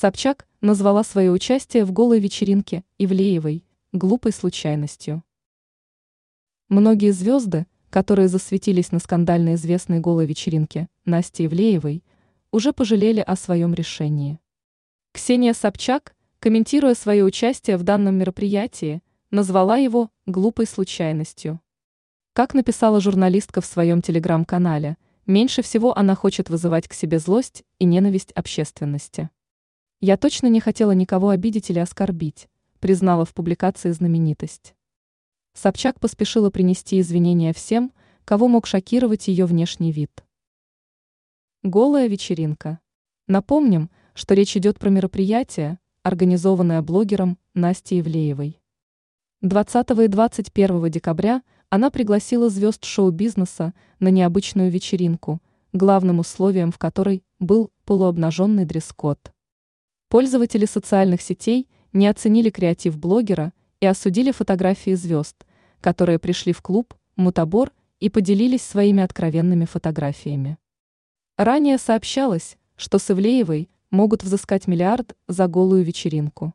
Собчак назвала свое участие в голой вечеринке Ивлеевой глупой случайностью. Многие звезды, которые засветились на скандально известной голой вечеринке Насти Ивлеевой, уже пожалели о своем решении. Ксения Собчак, комментируя свое участие в данном мероприятии, назвала его «глупой случайностью». Как написала журналистка в своем телеграм-канале, меньше всего она хочет вызывать к себе злость и ненависть общественности. Я точно не хотела никого обидеть или оскорбить, признала в публикации знаменитость. Собчак поспешила принести извинения всем, кого мог шокировать ее внешний вид. Голая вечеринка. Напомним, что речь идет про мероприятие, организованное блогером Настей Ивлеевой. 20 и 21 декабря она пригласила звезд шоу-бизнеса на необычную вечеринку, главным условием в которой был полуобнаженный дресс-код. Пользователи социальных сетей не оценили креатив блогера и осудили фотографии звезд, которые пришли в клуб «Мутабор» и поделились своими откровенными фотографиями. Ранее сообщалось, что с Ивлеевой могут взыскать миллиард за голую вечеринку.